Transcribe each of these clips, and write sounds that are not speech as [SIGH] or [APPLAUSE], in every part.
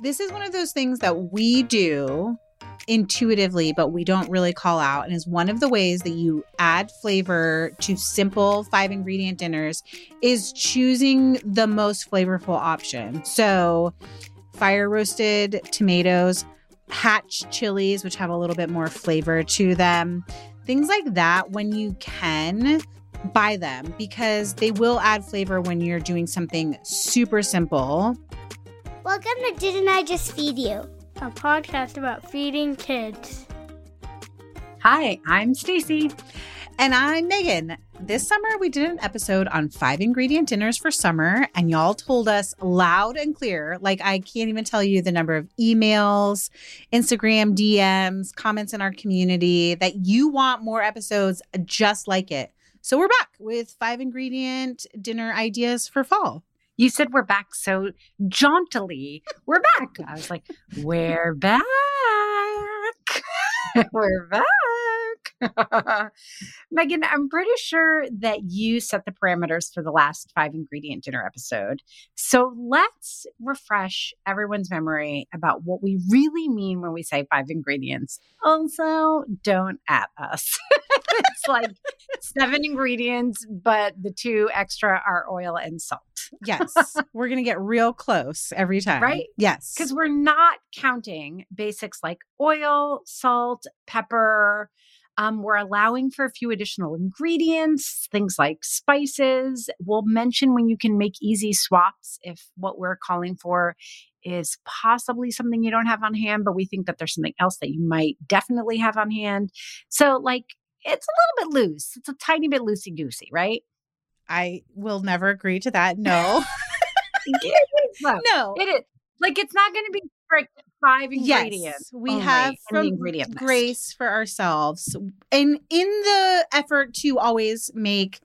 This is one of those things that we do intuitively, but we don't really call out. And is one of the ways that you add flavor to simple five ingredient dinners is choosing the most flavorful option. So, fire roasted tomatoes, hatch chilies, which have a little bit more flavor to them, things like that. When you can, buy them because they will add flavor when you're doing something super simple. Welcome to Didn't I Just Feed You? a podcast about feeding kids. Hi, I'm Stacy. And I'm Megan. This summer, we did an episode on five ingredient dinners for summer, and y'all told us loud and clear like, I can't even tell you the number of emails, Instagram DMs, comments in our community that you want more episodes just like it. So we're back with five ingredient dinner ideas for fall. You said we're back so jauntily. We're back. I was like, we're back. [LAUGHS] we're back. [LAUGHS] Megan, I'm pretty sure that you set the parameters for the last five ingredient dinner episode. So let's refresh everyone's memory about what we really mean when we say five ingredients. Also, don't at us. [LAUGHS] it's like seven ingredients, but the two extra are oil and salt. Yes, we're going to get real close every time. Right? Yes. Because we're not counting basics like oil, salt, pepper. Um, we're allowing for a few additional ingredients, things like spices. We'll mention when you can make easy swaps if what we're calling for is possibly something you don't have on hand, but we think that there's something else that you might definitely have on hand. So, like, it's a little bit loose. It's a tiny bit loosey goosey, right? I will never agree to that. No. [LAUGHS] no. It is. Like, it's not going to be strict five ingredients. Yes, we have from ingredient grace for ourselves, and in the effort to always make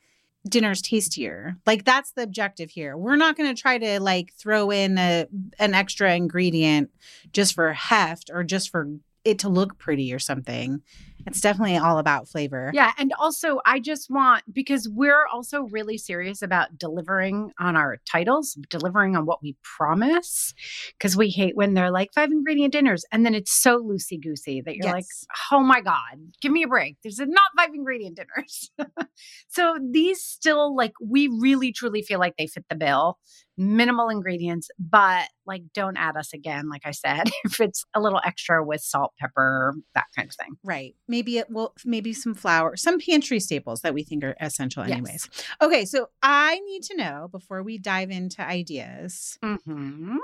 dinners tastier. Like that's the objective here. We're not going to try to like throw in a, an extra ingredient just for heft or just for it to look pretty or something. It's definitely all about flavor. Yeah. And also, I just want, because we're also really serious about delivering on our titles, delivering on what we promise, because we hate when they're like five ingredient dinners and then it's so loosey goosey that you're yes. like, oh my God, give me a break. There's not five ingredient dinners. [LAUGHS] so these still, like, we really truly feel like they fit the bill minimal ingredients, but like don't add us again, like I said, [LAUGHS] if it's a little extra with salt, pepper, that kind of thing. Right. Maybe it will, maybe some flour, some pantry staples that we think are essential, anyways. Yes. Okay. So I need to know before we dive into ideas. Mm-hmm.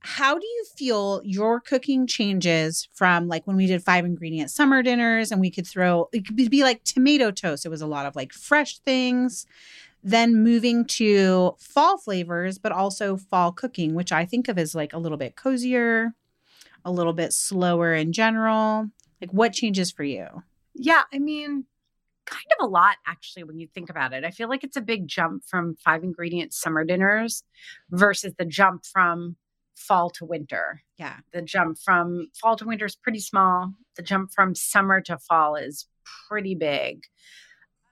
How do you feel your cooking changes from like when we did five ingredient summer dinners and we could throw, it could be like tomato toast. It was a lot of like fresh things then moving to fall flavors, but also fall cooking, which I think of as like a little bit cozier, a little bit slower in general. Like, what changes for you? Yeah, I mean, kind of a lot actually when you think about it. I feel like it's a big jump from five ingredient summer dinners versus the jump from fall to winter. Yeah. The jump from fall to winter is pretty small. The jump from summer to fall is pretty big.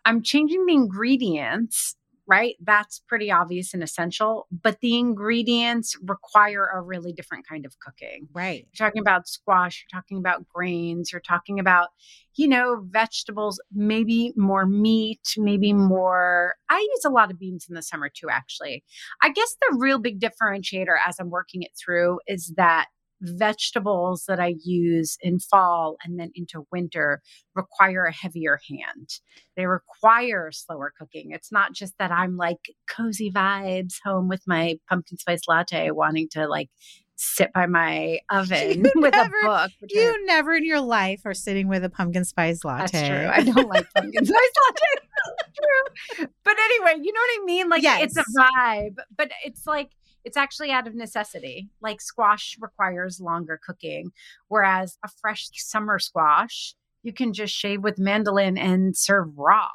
I'm changing the ingredients right? That's pretty obvious and essential. But the ingredients require a really different kind of cooking. Right. You're talking about squash, you're talking about grains, you're talking about, you know, vegetables, maybe more meat, maybe more. I use a lot of beans in the summer too, actually. I guess the real big differentiator as I'm working it through is that vegetables that I use in fall and then into winter require a heavier hand. They require slower cooking. It's not just that I'm like cozy vibes home with my pumpkin spice latte wanting to like sit by my [LAUGHS] oven [LAUGHS] you with never, a book. You are, never in your life are sitting with a pumpkin spice latte. That's true. I don't like pumpkin [LAUGHS] spice latte. true. But anyway, you know what I mean? Like yes. it's a vibe, but it's like it's actually out of necessity. Like squash requires longer cooking, whereas a fresh summer squash, you can just shave with mandolin and serve raw.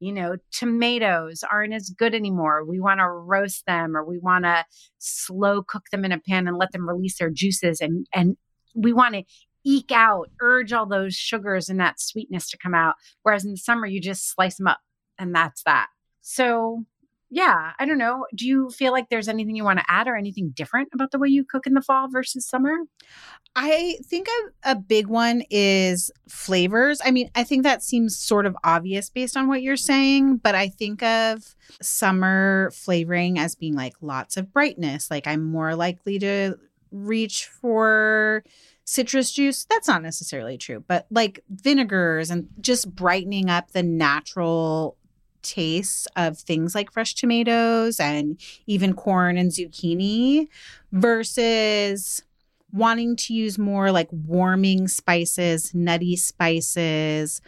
You know, tomatoes aren't as good anymore. We want to roast them or we want to slow cook them in a pan and let them release their juices and and we want to eke out, urge all those sugars and that sweetness to come out. Whereas in the summer, you just slice them up and that's that. So yeah, I don't know. Do you feel like there's anything you want to add or anything different about the way you cook in the fall versus summer? I think a, a big one is flavors. I mean, I think that seems sort of obvious based on what you're saying, but I think of summer flavoring as being like lots of brightness. Like I'm more likely to reach for citrus juice. That's not necessarily true, but like vinegars and just brightening up the natural tastes of things like fresh tomatoes and even corn and zucchini versus wanting to use more like warming spices, nutty spices,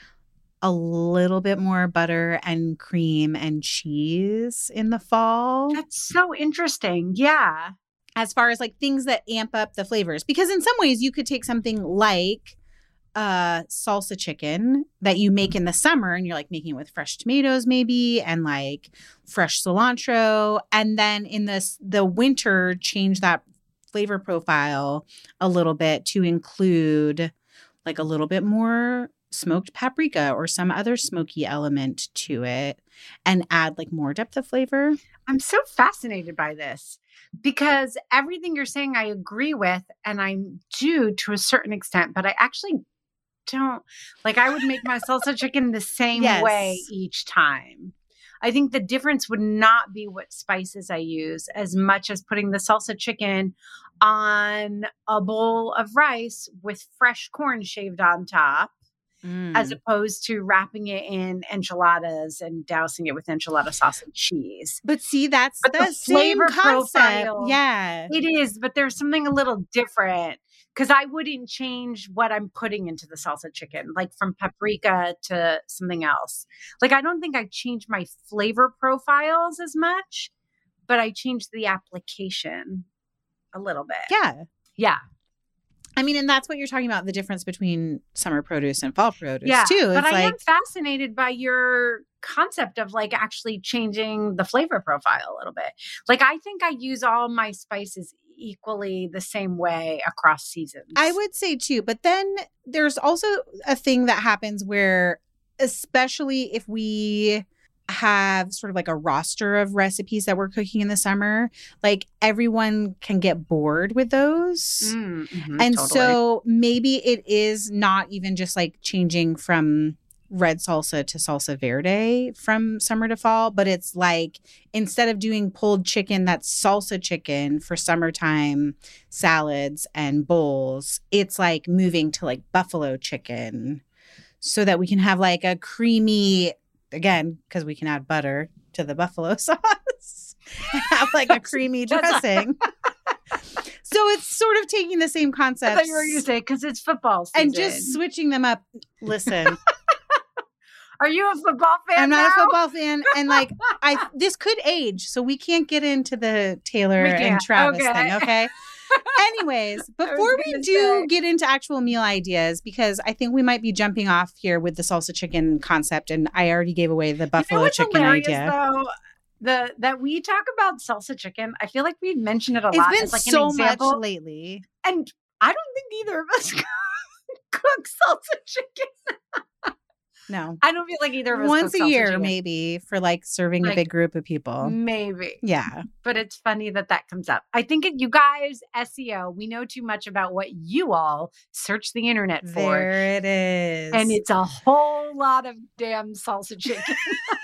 a little bit more butter and cream and cheese in the fall. That's so interesting. Yeah. As far as like things that amp up the flavors, because in some ways you could take something like uh salsa chicken that you make in the summer and you're like making it with fresh tomatoes maybe and like fresh cilantro and then in this the winter change that flavor profile a little bit to include like a little bit more smoked paprika or some other smoky element to it and add like more depth of flavor. I'm so fascinated by this because everything you're saying I agree with and I do to a certain extent, but I actually don't like I would make my salsa chicken the same yes. way each time. I think the difference would not be what spices I use as much as putting the salsa chicken on a bowl of rice with fresh corn shaved on top. Mm. As opposed to wrapping it in enchiladas and dousing it with enchilada sauce and cheese. But see, that's but the flavor profile. Yeah, it is. But there's something a little different because I wouldn't change what I'm putting into the salsa chicken, like from paprika to something else. Like, I don't think I change my flavor profiles as much, but I changed the application a little bit. Yeah. Yeah. I mean, and that's what you're talking about the difference between summer produce and fall produce, yeah, too. It's but I like, am fascinated by your concept of like actually changing the flavor profile a little bit. Like, I think I use all my spices equally the same way across seasons. I would say too, but then there's also a thing that happens where especially if we have sort of like a roster of recipes that we're cooking in the summer, like everyone can get bored with those. Mm, mm-hmm, and totally. so maybe it is not even just like changing from red salsa to salsa verde from summer to fall, but it's like instead of doing pulled chicken that's salsa chicken for summertime salads and bowls, it's like moving to like buffalo chicken so that we can have like a creamy again because we can add butter to the buffalo [LAUGHS] sauce have like a creamy dressing. so it's sort of taking the same concept. I thought you were going to say because it's football season. and just switching them up. Listen, [LAUGHS] are you a football fan? I'm not now? a football fan, and like I, [LAUGHS] this could age, so we can't get into the Taylor and Travis okay. thing. Okay. Anyways, [LAUGHS] before we do say. get into actual meal ideas, because I think we might be jumping off here with the salsa chicken concept, and I already gave away the buffalo you know chicken idea. Though? The that we talk about salsa chicken, I feel like we mentioned it a it's lot. It's been like so much lately, and I don't think either of us [LAUGHS] cook salsa chicken. [LAUGHS] No. I don't feel like either of us once a year, maybe for like serving like, a big group of people. Maybe. Yeah. But it's funny that that comes up. I think you guys, SEO, we know too much about what you all search the internet for. There it is. And it's a whole lot of damn salsa chicken. [LAUGHS]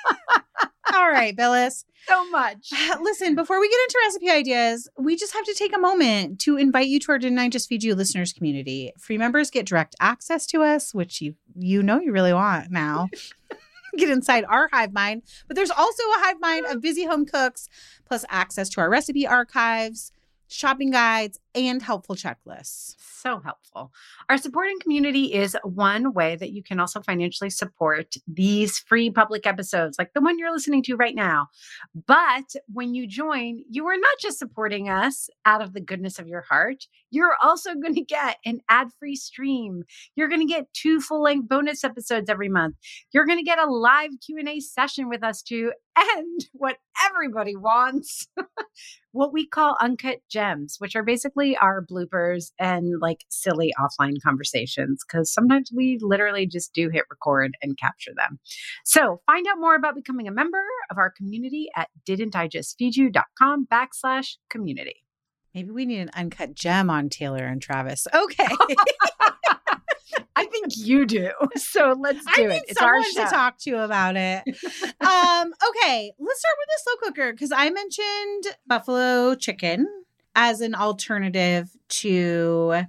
All right, Billis. [LAUGHS] So much. [SIGHS] Listen, before we get into recipe ideas, we just have to take a moment to invite you to our Didn't I Just Feed You listeners community. Free members get direct access to us, which you you know you really want now. [LAUGHS] get inside our hive mind. But there's also a hive mind of busy home cooks, plus access to our recipe archives, shopping guides, and helpful checklists. So helpful. Our supporting community is one way that you can also financially support these free public episodes, like the one you're listening to right now. But when you join, you are not just supporting us out of the goodness of your heart, you're also going to get an ad free stream. You're going to get two full length bonus episodes every month. You're going to get a live Q&A session with us too. And what everybody wants [LAUGHS] what we call uncut gems, which are basically our bloopers and like silly offline conversations, because sometimes we literally just do hit record and capture them. So find out more about becoming a member of our community at didn'tijustfeedyou.com backslash community. Maybe we need an uncut gem on Taylor and Travis. [LAUGHS] Okay. [LAUGHS] I think you do. [LAUGHS] So let's do I it. It's our show. to talk to about it. um, [LAUGHS] okay, let's start with the slow cooker because I mentioned buffalo chicken as an alternative to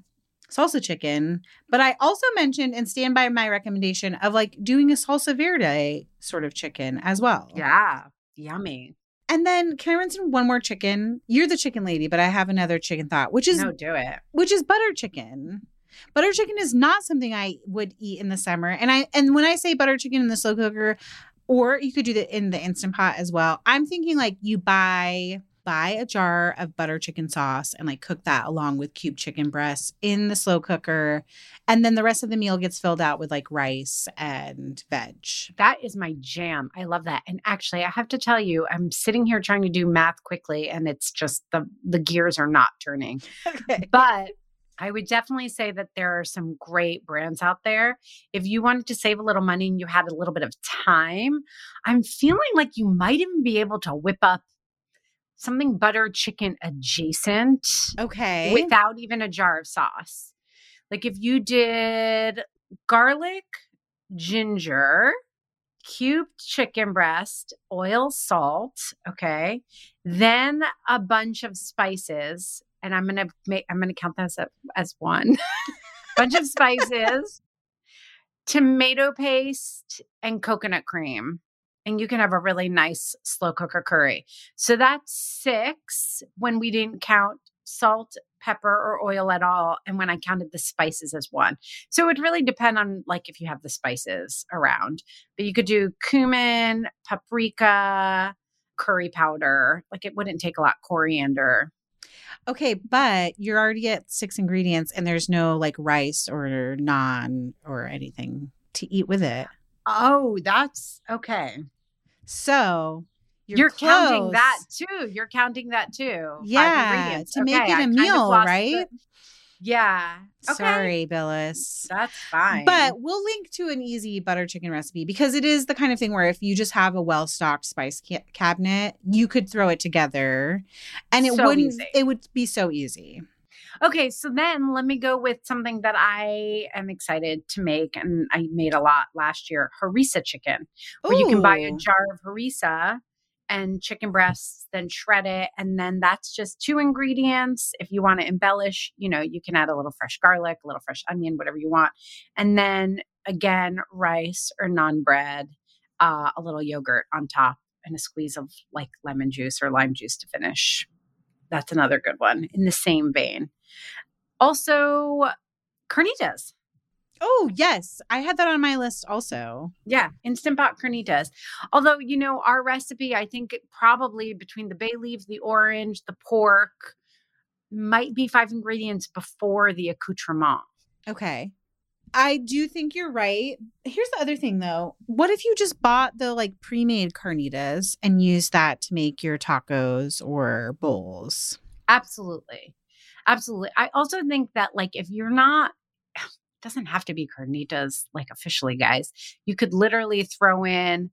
salsa chicken, but I also mentioned and stand by my recommendation of like doing a salsa verde sort of chicken as well. Yeah, yummy. And then can I in one more chicken? You're the chicken lady, but I have another chicken thought, which is no, do it. Which is butter chicken. Butter chicken is not something I would eat in the summer. And I and when I say butter chicken in the slow cooker, or you could do that in the instant pot as well. I'm thinking like you buy buy a jar of butter chicken sauce and like cook that along with cube chicken breasts in the slow cooker and then the rest of the meal gets filled out with like rice and veg. That is my jam. I love that. And actually, I have to tell you, I'm sitting here trying to do math quickly and it's just the the gears are not turning. [LAUGHS] Okay. But I would definitely say that there are some great brands out there. If you wanted to save a little money and you had a little bit of time, I'm feeling like you might even be able to whip up something butter chicken adjacent. Okay. Without even a jar of sauce. Like if you did garlic, ginger, cubed chicken breast, oil, salt, okay? Then a bunch of spices and I'm gonna make I'm gonna count this as, as one. [LAUGHS] Bunch of spices, tomato paste, and coconut cream. And you can have a really nice slow cooker curry. So that's six when we didn't count salt, pepper, or oil at all. And when I counted the spices as one. So it would really depend on like if you have the spices around. But you could do cumin, paprika, curry powder. Like it wouldn't take a lot, coriander. Okay, but you're already at six ingredients and there's no like rice or naan or anything to eat with it. Oh, that's okay. So you're, you're counting that too. You're counting that too. Yeah, to okay, make it a meal, right? The, yeah. Okay. Sorry, Billis. That's fine. But we'll link to an easy butter chicken recipe because it is the kind of thing where if you just have a well stocked spice ca- cabinet, you could throw it together and it so wouldn't, easy. it would be so easy. Okay, so then let me go with something that I am excited to make, and I made a lot last year harissa chicken, where Ooh. you can buy a jar of harissa and chicken breasts, then shred it. And then that's just two ingredients. If you want to embellish, you know, you can add a little fresh garlic, a little fresh onion, whatever you want. And then again, rice or naan bread, uh, a little yogurt on top, and a squeeze of like lemon juice or lime juice to finish. That's another good one in the same vein. Also, carnitas. Oh, yes. I had that on my list also. Yeah, Instant Pot carnitas. Although, you know, our recipe, I think probably between the bay leaf, the orange, the pork, might be five ingredients before the accoutrement. Okay. I do think you're right. Here's the other thing though. What if you just bought the like pre-made carnitas and used that to make your tacos or bowls? Absolutely. Absolutely. I also think that like if you're not doesn't have to be carnitas like officially, guys. You could literally throw in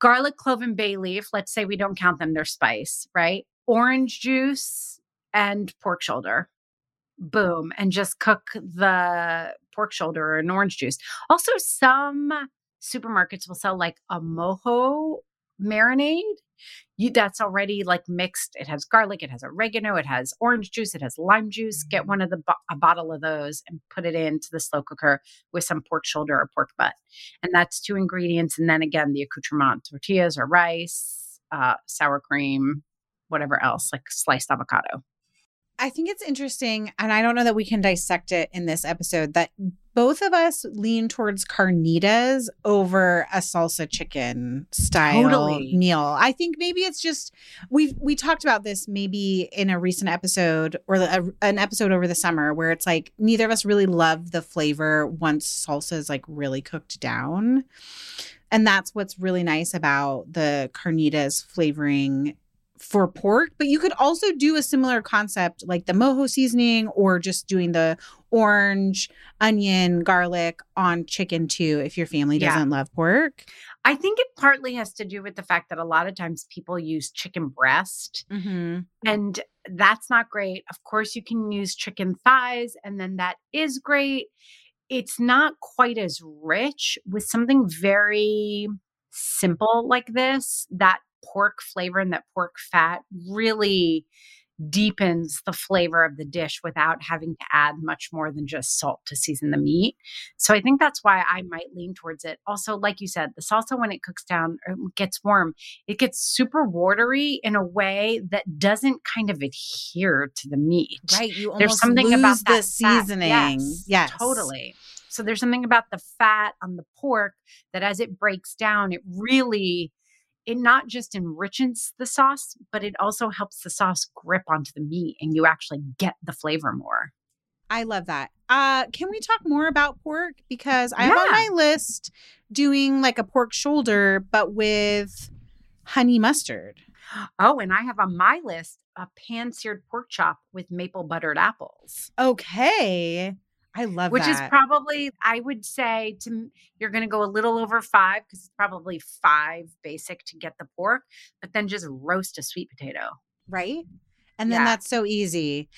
garlic, clove, and bay leaf. Let's say we don't count them, they're spice, right? Orange juice and pork shoulder. Boom. And just cook the pork shoulder or an orange juice. Also, some supermarkets will sell like a mojo marinade you that's already like mixed. It has garlic, it has oregano, it has orange juice, it has lime juice. Get one of the a bottle of those and put it into the slow cooker with some pork shoulder or pork butt, and that's two ingredients. And then again, the accoutrement: tortillas or rice, uh, sour cream, whatever else, like sliced avocado. I think it's interesting, and I don't know that we can dissect it in this episode, that both of us lean towards carnitas over a salsa chicken style totally. meal. I think maybe it's just we we talked about this maybe in a recent episode or a, an episode over the summer where it's like neither of us really love the flavor once salsa is like really cooked down. And that's what's really nice about the carnitas flavoring for pork, but you could also do a similar concept like the mojo seasoning or just doing the orange, onion, garlic on chicken too if your family doesn't love pork. I think it partly has to do with the fact that a lot of times people use chicken breast, mm-hmm. and that's not great. Of course, you can use chicken thighs, and then that is great. It's not quite as rich with something very simple like this. That pork flavor and that pork fat really deepens the flavor of the dish without having to add much more than just salt to season the meat. So I think that's why I might lean towards it. Also, like you said, the salsa when it cooks down or gets warm, it gets super watery in a way that doesn't kind of adhere to the meat. Right. You there's something about the seasoning. Yes, yes. Totally. So there's something about the fat on the pork that as it breaks down, it really it not just enriches the sauce, but it also helps the sauce grip onto the meat and you actually get the flavor more. I love that. Uh, can we talk more about pork? Because I yeah. have on my list doing like a pork shoulder, but with honey mustard. Oh, and I have on my list a pan seared pork chop with maple buttered apples. Okay. I love which that. is probably I would say to you're going to go a little over five because it's probably five basic to get the pork, but then just roast a sweet potato, right? And then yeah. that's so easy.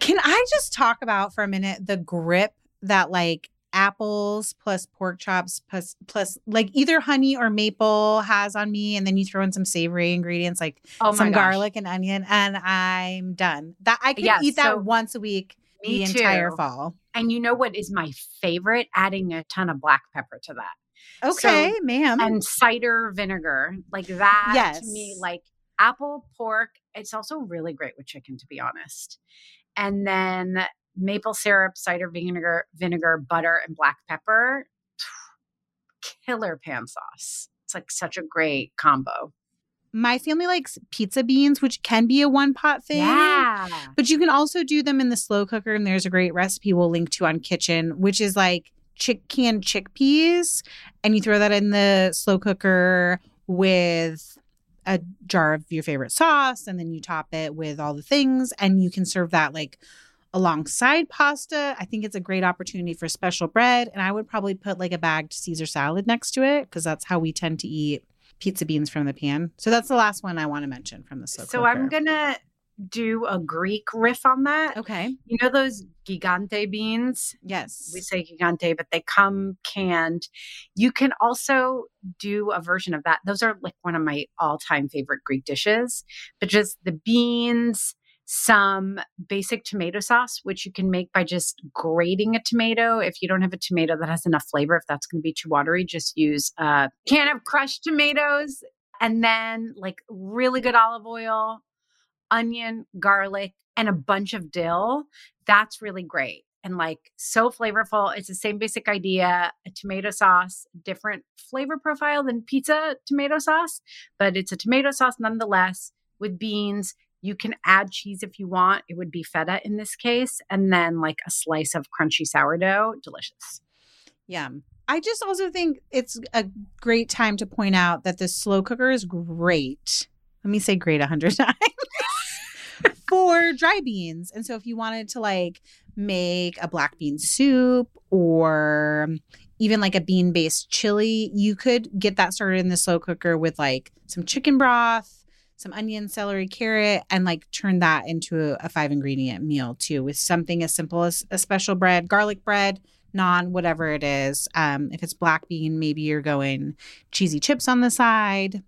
Can I just talk about for a minute the grip that like apples plus pork chops plus plus like either honey or maple has on me and then you throw in some savory ingredients like oh some gosh. garlic and onion and I'm done. That I can eat that so once a week the entire fall. And you know what is my favorite? Adding a ton of black pepper to that. Okay, so, ma'am. And cider vinegar. Like that yes. to me, like apple, pork. It's also really great with chicken, to be honest. And then maple syrup, cider vinegar, vinegar, butter, and black pepper. Killer pan sauce. It's like such a great combo my family likes pizza beans, which can be a one pot thing. Yeah. But you can also do them in the slow cooker. And there's a great recipe we'll link to on Kitchen, which is like chick canned chickpeas. And you throw that in the slow cooker with a jar of your favorite sauce. And then you top it with all the things. And you can serve that like alongside pasta. I think it's a great opportunity for special bread. And I would probably put like a bagged Caesar salad next to it because that's how we tend to eat pizza beans from the pan. So that's the last one I want to mention from the slow So cooker. I'm gonna do a Greek riff on that. Okay. You know those gigante beans? Yes. We say gigante, but they come canned. You can also do a version of that. Those are like one of my all-time favorite Greek dishes. But just the beans, some basic tomato sauce, which you can make by just grating a tomato. If you don't have a tomato that has enough flavor, if that's going to be too watery, just use a can of crushed tomatoes and then like really good olive oil, onion, garlic, and a bunch of dill. That's really great and like so flavorful. It's the same basic idea a tomato sauce, different flavor profile than pizza tomato sauce, but it's a tomato sauce nonetheless with beans you can add cheese if you want. It would be feta in this case, and then like a slice of crunchy sourdough. Delicious. Yum. I just also think it's a great time to point out that the slow cooker is great. Let me say great a hundred [LAUGHS] times for dry beans. And so if you wanted to like make a black bean soup or even like a bean based chili, you could get that started in the slow cooker with like some chicken broth some onion, celery, carrot, and like turn that into a, a five ingredient meal too with something as simple as a special bread, garlic bread, naan, whatever it is. Um, if it's black bean, maybe you're going cheesy chips on the side.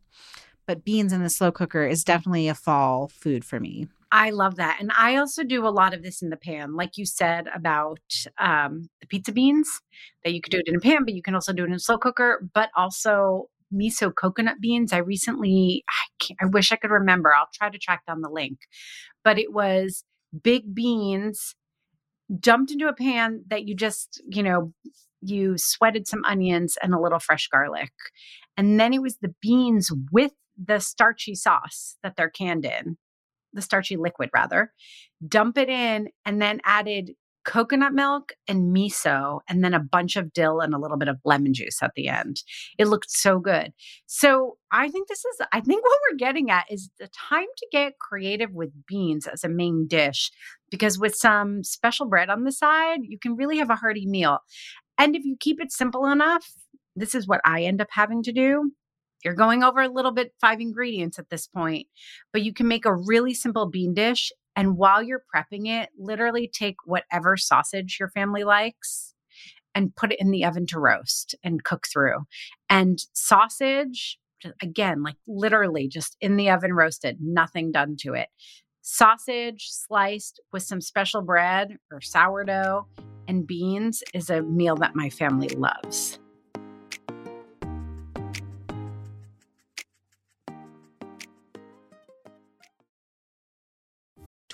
But beans in the slow cooker is definitely a fall food for me. I love that. And I also do a lot of this in the pan, like you said about um, the pizza beans, that you could do it in a pan, but you can also do it in a slow cooker. But also, miso coconut beans. I recently, I, I wish I could remember. I'll try to track down the link, but it was big beans dumped into a pan that you just, you know, you sweated some onions and a little fresh garlic. And then it was the beans with the starchy sauce that they're canned in, the starchy liquid rather. Dump it in and then added coconut milk and miso, and then a bunch of dill and a little bit of lemon juice at the end. It looked so good. So I think this is, I think [LAUGHS] what we're getting at is the time to get creative with beans as a main dish, because with some special bread on the side, you can really have a hearty meal. And if you keep it simple enough, this is what I end up having to do. You're going over a little bit five ingredients at this point, but you can make a really simple bean dish and while you're prepping it, literally take whatever sausage your family likes and put it in the oven to roast and cook through. And sausage, again, like literally just in the oven roasted, nothing done to it. Sausage sliced with some special bread or sourdough and beans is a meal that my family loves.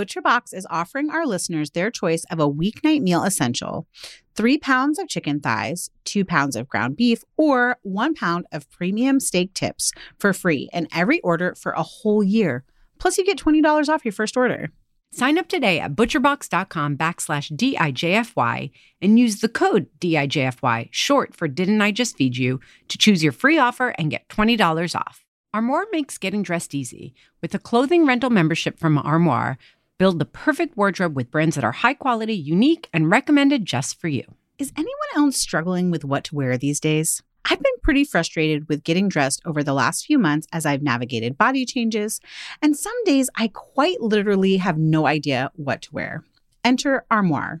ButcherBox is offering our listeners their choice of a weeknight meal essential three pounds of chicken thighs, two pounds of ground beef, or one pound of premium steak tips for free in every order for a whole year. Plus, you get $20 off your first order. Sign up today at butcherbox.com backslash DIJFY and use the code DIJFY, short for Didn't I Just Feed You, to choose your free offer and get $20 off. Armoire makes getting dressed easy. With a clothing rental membership from Armoire, Build the perfect wardrobe with brands that are high quality, unique, and recommended just for you. Is anyone else struggling with what to wear these days? I've been pretty frustrated with getting dressed over the last few months as I've navigated body changes, and some days I quite literally have no idea what to wear. Enter Armoire.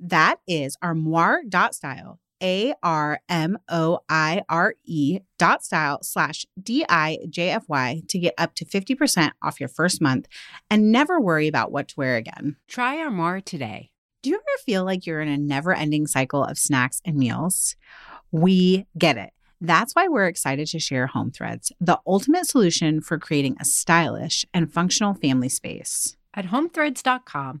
That is armoire.style, A R M O I R E dot style slash D I J F Y to get up to 50% off your first month and never worry about what to wear again. Try Armoire today. Do you ever feel like you're in a never ending cycle of snacks and meals? We get it. That's why we're excited to share Home Threads, the ultimate solution for creating a stylish and functional family space. At homethreads.com,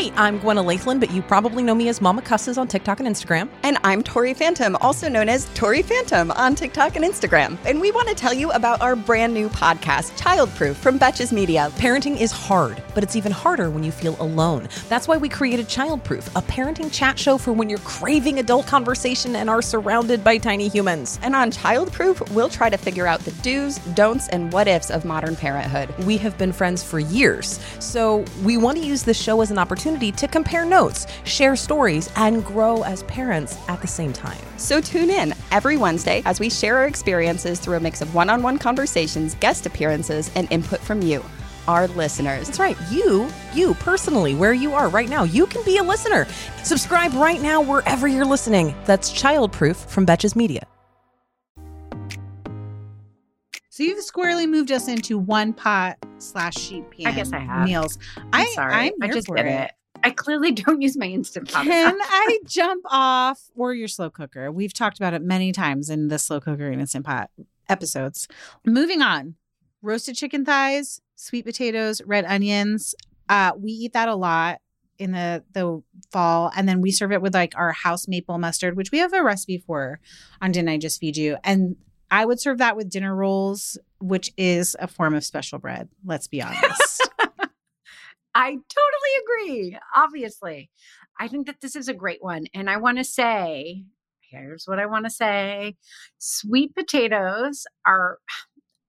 Hey, I'm Gwenna Laithland, but you probably know me as Mama Cusses on TikTok and Instagram. And I'm Tori Phantom, also known as Tori Phantom on TikTok and Instagram. And we want to tell you about our brand new podcast, Childproof from Betches Media. Parenting is hard, but it's even harder when you feel alone. That's why we created Childproof, a parenting chat show for when you're craving adult conversation and are surrounded by tiny humans. And on Childproof, we'll try to figure out the do's, don'ts, and what ifs of modern parenthood. We have been friends for years, so we want to use this show as an opportunity opportunity to compare notes, share stories, and grow as parents at the same time. So tune in every Wednesday as we share our experiences through a mix of one on one conversations, guest appearances, and input from you. Our listeners. That's right. You, you personally, where you are right now, you can be a listener. Subscribe right now wherever you're listening. That's Childproof from Betches Media. So you've squarely moved us into one pot slash sheet pan. I guess I have meals. I'm I, sorry. I'm I just get it. it. I clearly [LAUGHS] don't use my instant pot. Can [LAUGHS] I jump off or your slow cooker? We've talked about it many times in the slow cooker and instant pot episodes. Moving on, roasted chicken thighs, sweet potatoes, red onions. Uh, we eat that a lot in the the fall, and then we serve it with like our house maple mustard, which we have a recipe for on Didn't I Just Feed You? And I would serve that with dinner rolls, which is a form of special bread. Let's be honest. [LAUGHS] I totally agree. Obviously, I think that this is a great one. And I want to say here's what I want to say sweet potatoes are,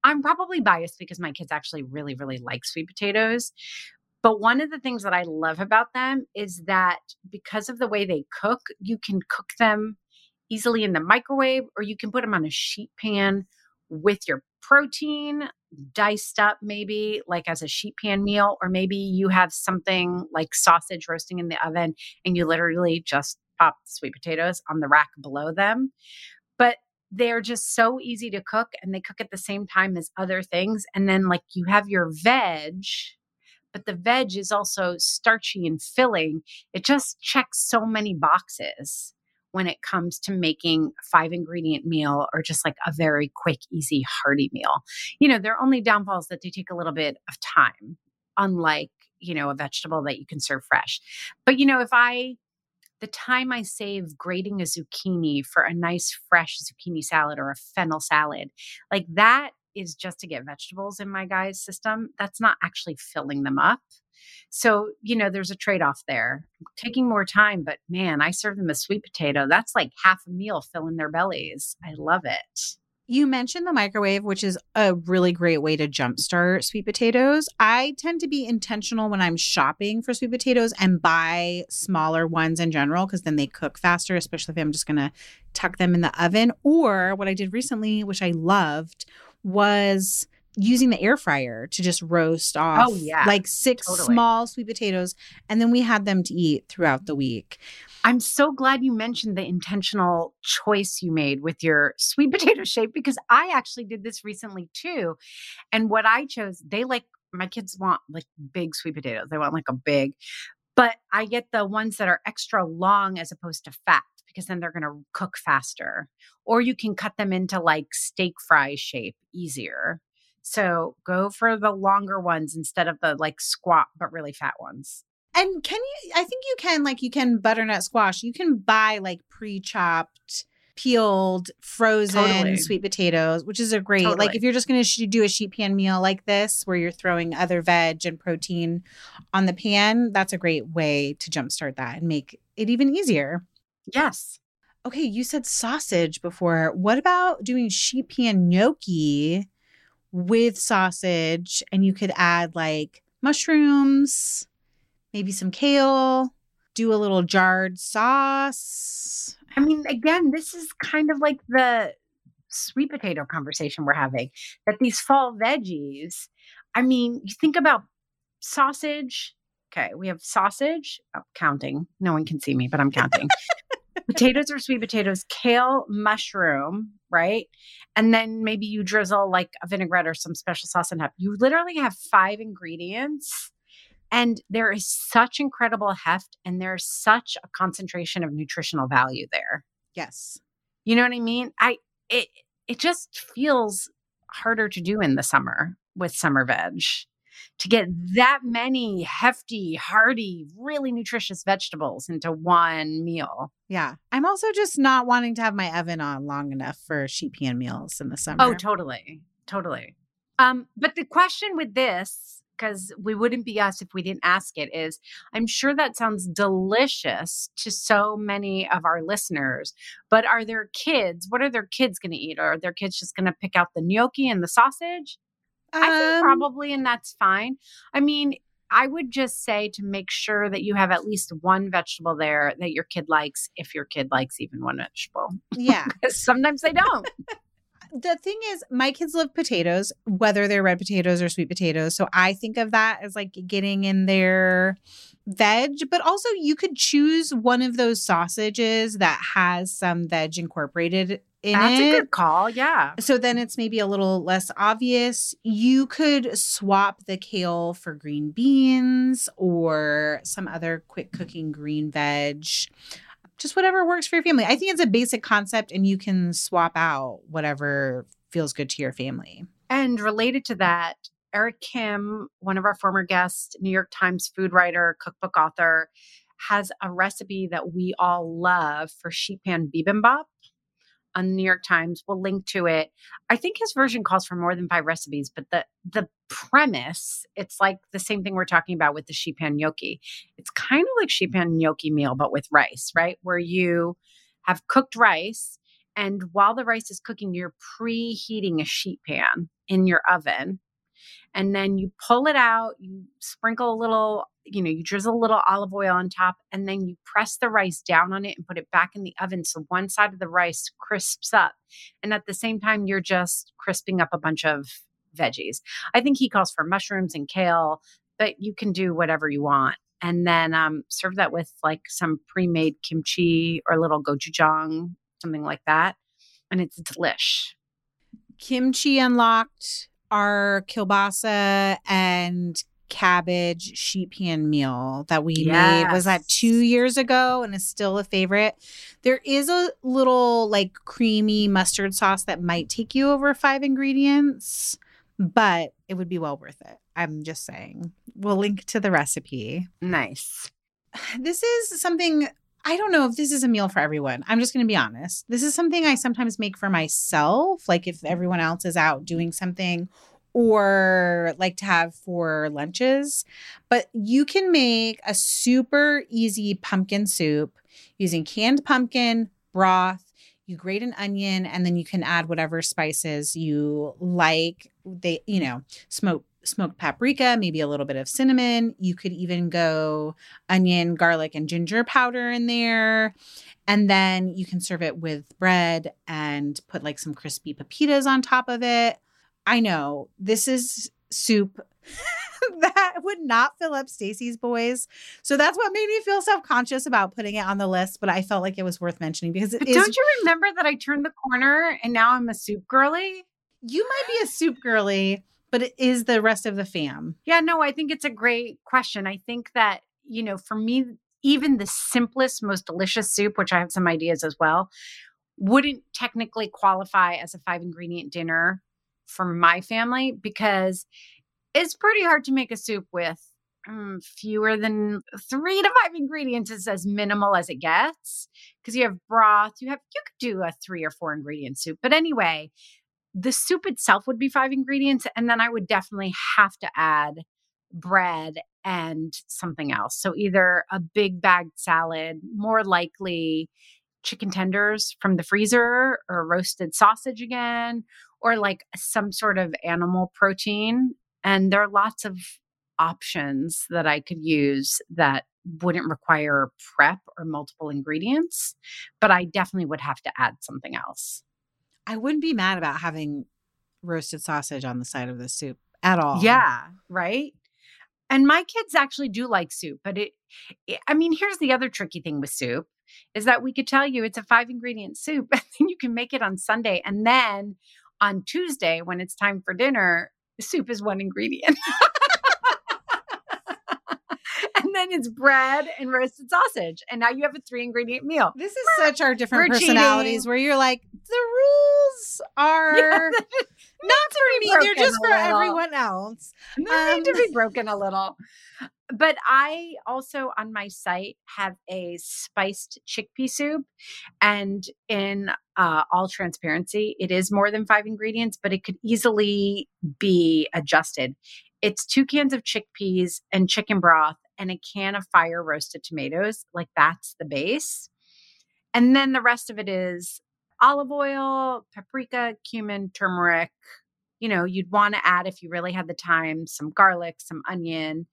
I'm probably biased because my kids actually really, really like sweet potatoes. But one of the things that I love about them is that because of the way they cook, you can cook them easily in the microwave, or you can put them on a sheet pan with your protein diced up, maybe like as a sheet pan meal, or maybe you have something like sausage roasting in the oven and you literally just pop the sweet potatoes on the rack below them. But they're just so easy to cook and they cook at the same time as other things. And then, like, you have your veg, but the veg is also starchy and filling. It just checks so many boxes when it comes to making five ingredient meal or just like a very quick, easy, hearty meal. You know, their only downfalls that they take a little bit of time, unlike, you know, a vegetable that you can serve fresh. But, you know, if I, the time I save grating a zucchini for a nice fresh zucchini salad or a fennel salad, like that is just to get vegetables in my guy's system. That's not actually filling them up. So, you know, there's a trade off there. Taking more time, but man, I serve them a sweet potato. That's like half a meal filling their bellies. I love it. You mentioned the microwave, which is a really great way to jumpstart sweet potatoes. I tend to be intentional when I'm shopping for sweet potatoes and buy smaller ones in general because then they cook faster, especially if I'm just going to tuck them in the oven. Or what I did recently, which I loved, was using the air fryer to just roast oh, off oh, yeah. like six totally. small sweet potatoes and then we had them to eat throughout the week. I'm so glad you mentioned the intentional choice you made with your sweet [LAUGHS] potato shape because I actually did this recently too. And what I chose, they like my kids want like big sweet potatoes. They want like a big, but I get the ones that are extra long as opposed to fat because then they're going to cook faster. Or you can cut them into like steak fry shape easier. So go for the longer ones instead of the like squat but really fat ones. And can you I think you can like you can butternut squash. You can buy like pre-chopped peeled frozen totally. sweet potatoes, which is a great totally. like if you're just going to sh- do a sheet pan meal like this where you're throwing other veg and protein on the pan, that's a great way to jumpstart that and make it even easier. Yes. Okay, you said sausage before. What about doing sheet pan gnocchi with sausage and you could add like mushrooms, maybe some kale, do a little jarred sauce. I mean, again, this is kind of like the sweet potato conversation we're having that these fall veggies, I mean, you think about sausage. Okay, we have sausage, oh, counting. No one can see me, but I'm counting. [LAUGHS] potatoes or sweet potatoes, kale, mushroom, right? And then maybe you drizzle like a vinaigrette or some special sauce on top. You literally have five ingredients. And there is such incredible heft and there's such a concentration of nutritional value there. Yes. You know what I mean? I it it just feels harder to do in the summer with summer veg. To get that many hefty, hearty, really nutritious vegetables into one meal. Yeah. I'm also just not wanting to have my oven on long enough for sheet pan meals in the summer. Oh, totally. Totally. Um, but the question with this, because we wouldn't be us if we didn't ask it, is I'm sure that sounds delicious to so many of our listeners, but are their kids, what are their kids going to eat? Are their kids just going to pick out the gnocchi and the sausage? I think Um, probably, and that's fine. I mean, I would just say to make sure that you have at least one vegetable there that your kid likes, if your kid likes even one vegetable. Yeah. [LAUGHS] Sometimes they don't. the thing is, my kids love potatoes, whether they're red potatoes or sweet potatoes. So I think of that as like getting in their veg, but also you could choose one of those sausages that has some veg incorporated in That's it. a good call. Yeah. So then it's maybe a little less obvious. You could swap the kale for green beans or some other quick cooking green veg. Just whatever works for your family. I think it's a basic concept and you can swap out whatever feels good to your family. And related to that, Eric Kim, one of our former guests, New York Times food writer, cookbook author, has a recipe that we all love for sheet pan bibimbap on the New York Times. We'll link to it. I think his version calls for more than five recipes, but the the premise, it's like the same thing we're talking about with the sheet pan gnocchi. It's kind of like sheet pan gnocchi meal, but with rice, right? Where you have cooked rice and while the rice is cooking, you're preheating a sheet pan in your oven. And then you pull it out, you sprinkle a little, you know, you drizzle a little olive oil on top, and then you press the rice down on it and put it back in the oven. So one side of the rice crisps up. And at the same time, you're just crisping up a bunch of veggies. I think he calls for mushrooms and kale, but you can do whatever you want. And then um, serve that with like some pre made kimchi or a little gochujang something like that. And it's delish. Kimchi unlocked our kielbasa and cabbage sheet pan meal that we made was that two years ago and is still a favorite there is a little like creamy mustard sauce that might take you over five ingredients but it would be well worth it i'm just saying we'll link to the recipe Nice. this is something I don't know if this is a meal for everyone. I'm just going to be honest. This is something I sometimes make for myself, like if everyone else is out doing something or like to have for lunches. But you can make a super easy pumpkin soup using canned pumpkin, broth, you grate an onion and then you can add whatever spices you like. They, you know, smoke smoked paprika, maybe a little bit of cinnamon. You could even go onion, garlic, and ginger powder in there. And then you can serve it with bread and put like some crispy pepitas on top of it. I know this is soup [LAUGHS] that would not fill up Stacy's boys. So that's what made me feel self-conscious about putting it on the list, but I felt like it was worth mentioning because it is don't you remember that I turned the corner and now I'm a soup girly? you might be a soup girly, but it is the rest of the fam. Yeah, no, I think it's a great question. I think that, you know, for me, even the simplest, most delicious soup, which I have some ideas as well, wouldn't technically qualify as a five ingredient dinner for my family because it's pretty hard to make a soup with um, fewer than three to five ingredients is as minimal as it gets because you have broth you have you could do a three or four ingredient soup but anyway the soup itself would be five ingredients and then i would definitely have to add bread and something else. So either a big bagged salad more likely chicken tenders from the freezer or roasted sausage again or like some sort of animal protein and there are lots of options that I could use that wouldn't require prep or multiple ingredients, but I definitely would have to add something else. I wouldn't be mad about having roasted sausage on the side of the soup at all. Yeah, right? And my kids actually do like soup, but it, it I mean, here's the other tricky thing with soup is that we could tell you it's a five ingredient soup [LAUGHS] and then you can make it on Sunday and then on Tuesday when it's time for dinner, soup is one ingredient. [LAUGHS] and then it's bread and roasted sausage. And now you have a three ingredient meal. This is such our different personalities cheating. where you're like, the rules are [LAUGHS] Not for me. They're just for everyone else. They um, need to be broken a little. But I also on my site have a spiced chickpea soup. And in uh, all transparency, it is more than five ingredients, but it could easily be adjusted. It's two cans of chickpeas and chicken broth and a can of fire roasted tomatoes. Like that's the base. And then the rest of it is olive oil, paprika, cumin, turmeric. You know, you'd want to add, if you really had the time, some garlic, some onion.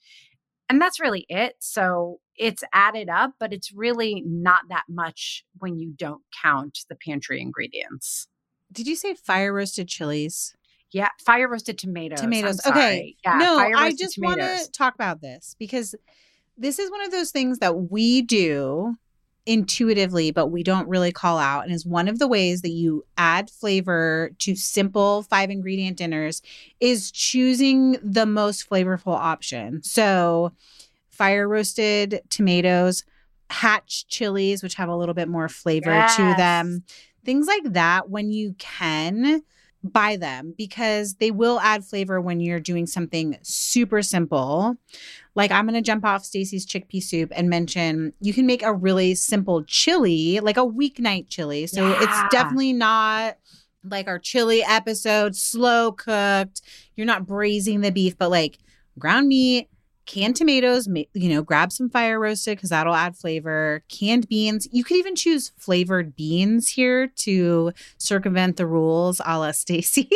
And that's really it. So it's added up, but it's really not that much when you don't count the pantry ingredients. Did you say fire roasted chilies? Yeah, fire roasted tomatoes. Tomatoes. Okay. Yeah, no, I just want to talk about this because this is one of those things that we do intuitively, but we don't really call out. And is one of the ways that you add flavor to simple five ingredient dinners is choosing the most flavorful option. So, fire roasted tomatoes, hatch chilies, which have a little bit more flavor yes. to them, things like that. When you can, buy them because they will add flavor when you're doing something super simple. Like I'm going to jump off Stacy's chickpea soup and mention you can make a really simple chili, like a weeknight chili. So yeah. it's definitely not like our chili episode, slow cooked. You're not braising the beef, but like ground meat, canned tomatoes, you know, grab some fire roasted because that'll add flavor. Canned beans. You could even choose flavored beans here to circumvent the rules a la Stacy.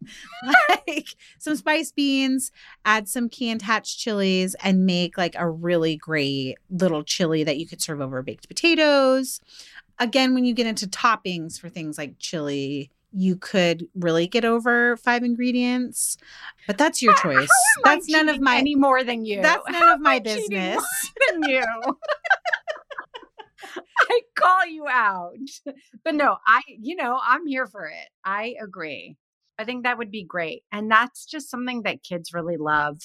[LAUGHS] like some spice beans, add some canned hatch chilies, and make like a really great little chili that you could serve over baked potatoes. Again, when you get into toppings for things like chili, you could really get over five ingredients, but that's your choice. That's none of my any more than you. That's [LAUGHS] none of my business. [LAUGHS] Than you. [LAUGHS] I call you out. But no, I you know, I'm here for it. I agree. I think that would be great. And that's just something that kids really love.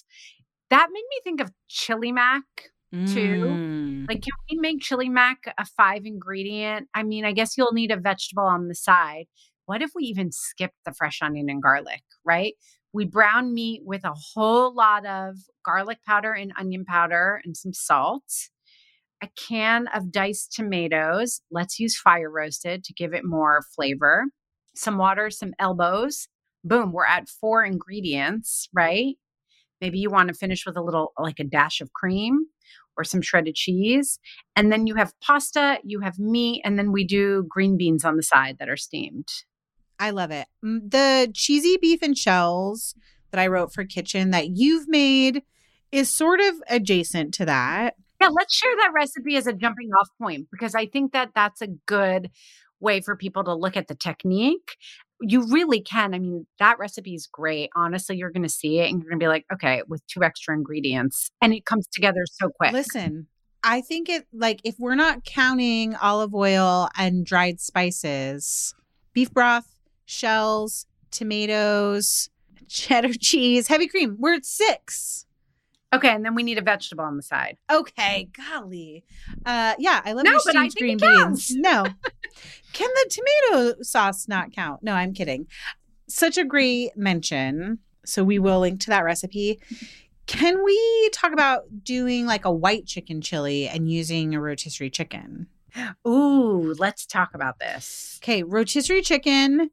That made me think of chili mac too. Mm. Like, can we make chili mac a five ingredient? I mean, I guess you'll need a vegetable on the side, what if we even skipped the fresh onion and garlic, right? We brown meat with a whole lot of garlic powder and onion powder and some salt, a can of diced tomatoes. Let's use fire roasted to give it more flavor, some water, some elbows. Boom, we're at four ingredients, right? Maybe you want to finish with a little, like a dash of cream or some shredded cheese. And then you have pasta, you have meat, and then we do green beans on the side that are steamed. I love it. The cheesy beef and shells that I wrote for kitchen that you've made is sort of adjacent to that. Yeah, let's share that recipe as a jumping off point because I think that that's a good way for people to look at the technique. You really can. I mean, that recipe is great. Honestly, you're going to see it and you're going to be like, okay, with two extra ingredients. And it comes together so quick. Listen, I think it like if we're not counting olive oil and dried spices, beef broth, shells, tomatoes, cheddar [LAUGHS] cheese, heavy cream. We're at six. Okay, and then we need a vegetable on the side. Okay, golly. Uh yeah, I love no, your steamed green beans. No. [LAUGHS] Can the tomato sauce not count? No, I'm kidding. Such a great mention. So we will link to that recipe. Can we talk about doing like a white chicken chili and using a rotisserie chicken? Ooh, let's talk about this. Okay, rotisserie chicken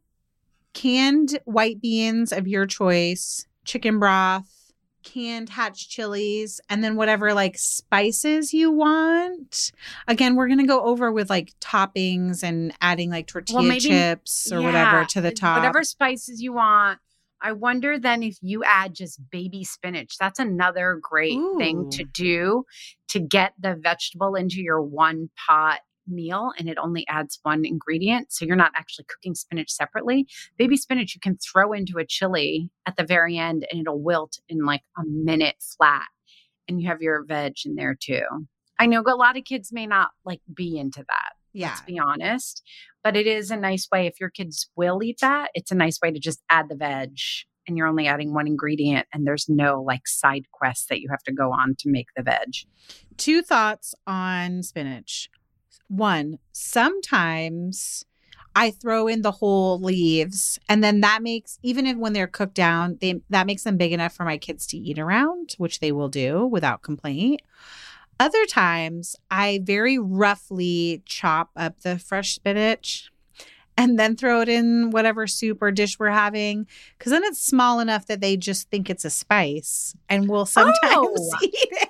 canned white beans of your choice, chicken broth, canned hatch chilies, and then whatever like spices you want. Again, we're going to go over with like toppings and adding like tortilla well, maybe, chips or yeah, whatever to the top. Whatever spices you want. I wonder then if you add just baby spinach. That's another great Ooh. thing to do to get the vegetable into your one pot meal and it only adds one ingredient. So you're not actually cooking spinach separately. Baby spinach you can throw into a chili at the very end and it'll wilt in like a minute flat. And you have your veg in there too. I know a lot of kids may not like be into that. Yeah. Let's be honest. But it is a nice way if your kids will eat that, it's a nice way to just add the veg and you're only adding one ingredient and there's no like side quest that you have to go on to make the veg. Two thoughts on spinach one, sometimes I throw in the whole leaves, and then that makes even if when they're cooked down, they that makes them big enough for my kids to eat around, which they will do without complaint. Other times, I very roughly chop up the fresh spinach and then throw it in whatever soup or dish we're having because then it's small enough that they just think it's a spice and will sometimes Oh. [LAUGHS] eat it.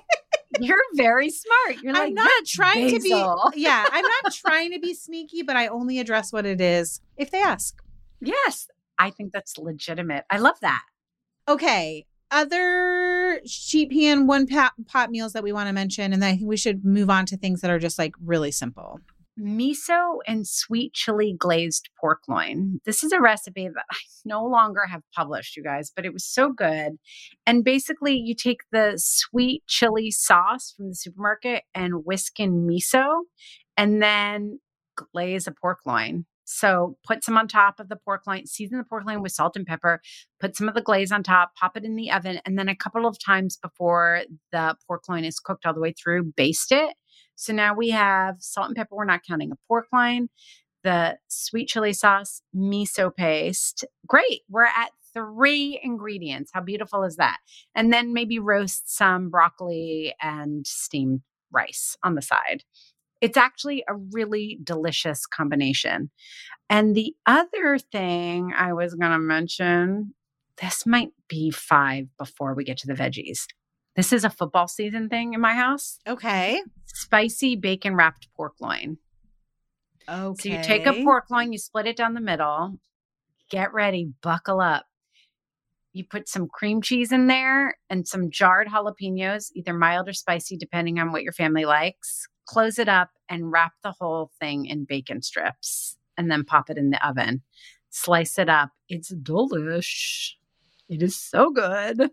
You're very smart. You're like, I'm not trying basil." to be [LAUGHS] yeah, I'm not trying to be sneaky, but I only address what it is if they ask. Yes, I think that's legitimate. I love that. Okay. Other sheet pan one pot, pot meals that we want to mention, and then I think we should move on to things that are just like really simple. Miso and sweet chili glazed pork loin. This is a recipe that I [LAUGHS] no longer have published, you guys, but it was so good. And basically, you take the sweet chili sauce from the supermarket and whisk in miso and then glaze a pork loin. So put some on top of the pork loin, season the pork loin with salt and pepper, put some of the glaze on top, pop it in the oven, and then a couple of times before the pork loin is cooked all the way through, baste it. So now we have salt and pepper. We're not counting a pork loin, the sweet chili sauce, miso paste. Great. We're at three ingredients. How beautiful is that? And then maybe roast some broccoli and steamed rice on the side. It's actually a really delicious combination. And the other thing I was going to mention this might be five before we get to the veggies. This is a football season thing in my house Okay. spicy bacon wrapped pork loin. Okay. So you take a pork loin, you split it down the middle. Get ready, buckle up. You put some cream cheese in there and some jarred jalapenos, either mild or spicy, depending on what your family likes. Close it up and wrap the whole thing in bacon strips and then pop it in the oven. Slice it up. It's delish. It is so good.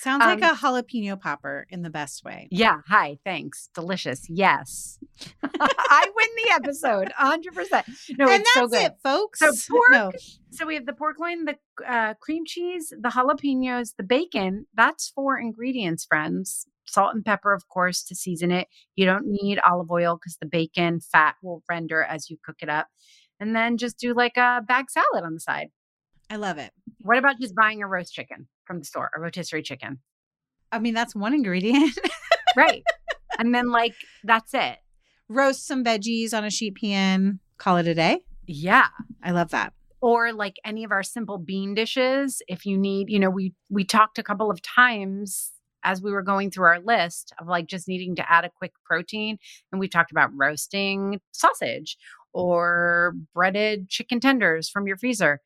Sounds like Um, a jalapeno popper in the best way. Yeah. Hi. Thanks. Delicious. Yes. [LAUGHS] I win the episode 100%. No, and it's so good. it, folks. So pork- No. So we have the pork loin, the uh, cream cheese, the jalapenos, the bacon. That's four ingredients, friends. Salt and pepper, of course, to season it. You don't need olive oil because the bacon fat will render as you cook it up. And then just do like a bag salad on the side. I love it. What about just buying a roast chicken from the store, a rotisserie chicken? I mean, that's one ingredient. Right. [LAUGHS] and then, like, that's it. Roast some veggies on a sheet pan, call it a day. Yeah. I love that. or like any of our simple bean dishes if you need you know we we talked a couple of times as we were going through our list of like just needing to add a quick protein and we talked about roasting sausage or breaded chicken tenders from your freezer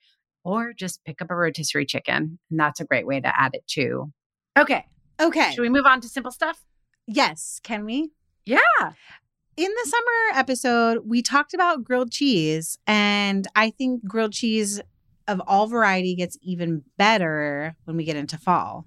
or just pick up a rotisserie chicken and that's a great way to add it too okay Okay. should we move on to simple stuff Yes. Can we? yeah In the summer episode, we talked about grilled cheese, and I think grilled cheese of all variety gets even better when we get into fall.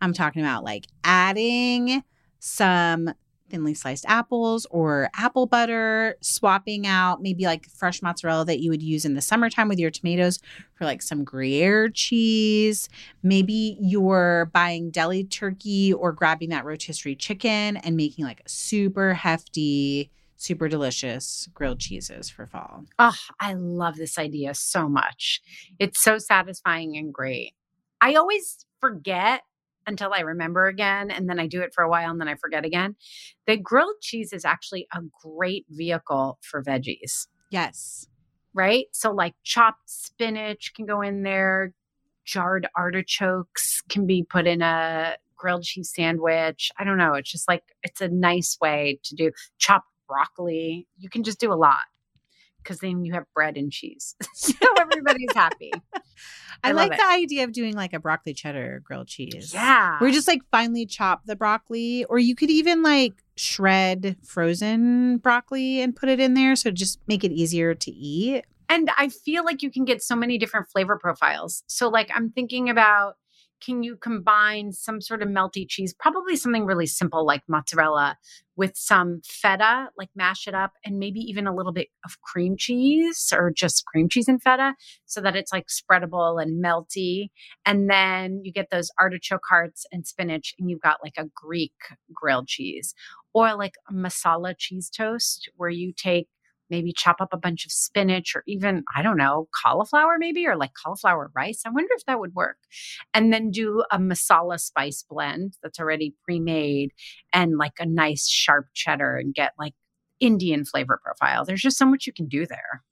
I'm talking about like adding some thinly sliced apples or apple butter, swapping out maybe like fresh mozzarella that you would use in the summertime with your tomatoes for like some Gruyere cheese. Maybe you're buying deli turkey or grabbing that rotisserie chicken and making like a super hefty, super delicious grilled cheeses for fall. Oh, I love this idea so much. It's so satisfying and great. I always forget until I remember again, and then I do it for a while and then I forget again. The grilled cheese is actually a great vehicle for veggies, Yes. right? So, like chopped spinach can go in there, jarred artichokes can be put in a grilled cheese sandwich. I don't know. It's just like, it's a nice way to do chopped broccoli. You can just do a lot because then you have bread and cheese. [LAUGHS] so everybody's happy. [LAUGHS] I, I like it. the idea of doing like a broccoli cheddar grilled cheese. Yeah. Where you just like finely chop the broccoli, or you could even like shred frozen broccoli and put it in there. So just make it easier to eat. And I feel like you can get so many different flavor profiles. So, like, I'm thinking about can you combine some sort of melty cheese, probably something really simple like mozzarella, with some feta, like mash it up, and maybe even a little bit of cream cheese or just cream cheese and feta so that it's like spreadable and melty. And then you get those artichoke hearts and spinach, and you've got like a Greek grilled cheese or like a masala cheese toast where you take maybe chop up a bunch of spinach or even, I don't know, cauliflower maybe, or like cauliflower rice. I wonder if that would work. And then do a masala spice blend that's already pre made and like a nice sharp cheddar and get like Indian flavor profile. There's just so much you can do there.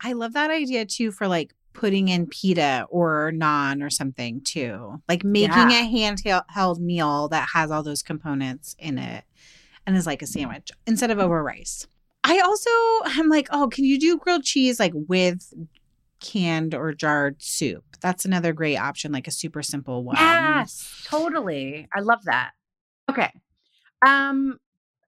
I love that idea too for like putting in pita or naan or something too. Like making yeah. a handheld meal that has all those components in it and is like a sandwich instead of over rice. I also I'm like, oh, can you do grilled cheese like with canned or jarred soup? That's another great option, like a super simple one. Yes, totally. I love that. Okay. Um,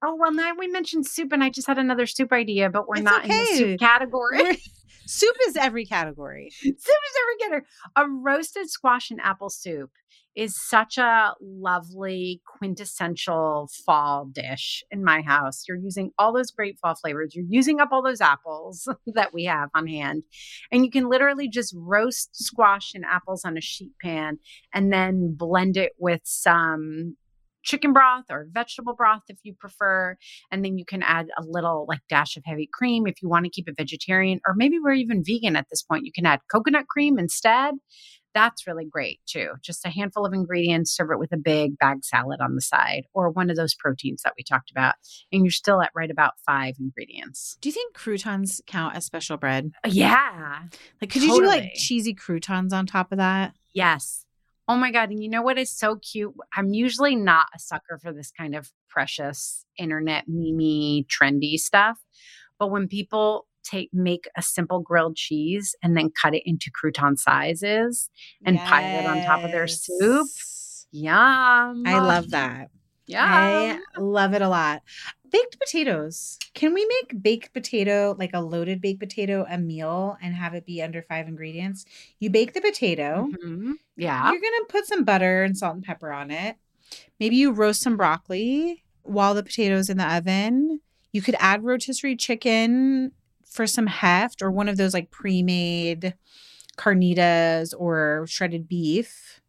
Oh well, now we mentioned soup, and I just had another soup idea, but we're it's not okay. in the soup category. [LAUGHS] soup is every category. soup is every category. A roasted squash and apple soup is such a lovely quintessential fall dish in my house. You're using all those great fall flavors. You're using up all those apples [LAUGHS] that we have on hand. And you can literally just roast squash and apples on a sheet pan and then blend it with some chicken broth or vegetable broth if you prefer. And then you can add a little like dash of heavy cream if you want to keep it vegetarian, or maybe we're even vegan at this point. You can add coconut cream instead. That's really great too. Just a handful of ingredients, serve it with a big bag salad on the side or one of those proteins that we talked about. And you're still at right about five ingredients. Do you think croutons count as special bread? Uh, yeah. Like, could totally. you do like cheesy croutons on top of that? Yes. Oh my God. And you know what is so cute? I'm usually not a sucker for this kind of precious internet meme trendy stuff. But when people take make a simple grilled cheese and then cut it into crouton sizes and yes. pile it on top of their soup. Yum. I love that. Yeah. I love it a lot. Baked potatoes. Can we make baked potato, like a loaded baked potato, a meal and have it be under five ingredients? You bake the potato. Mm-hmm. Yeah. You're going to put some butter and salt and pepper on it. Maybe you roast some broccoli while the potato's in the oven. You could add rotisserie chicken for some heft or one of those like pre made carnitas or shredded beef,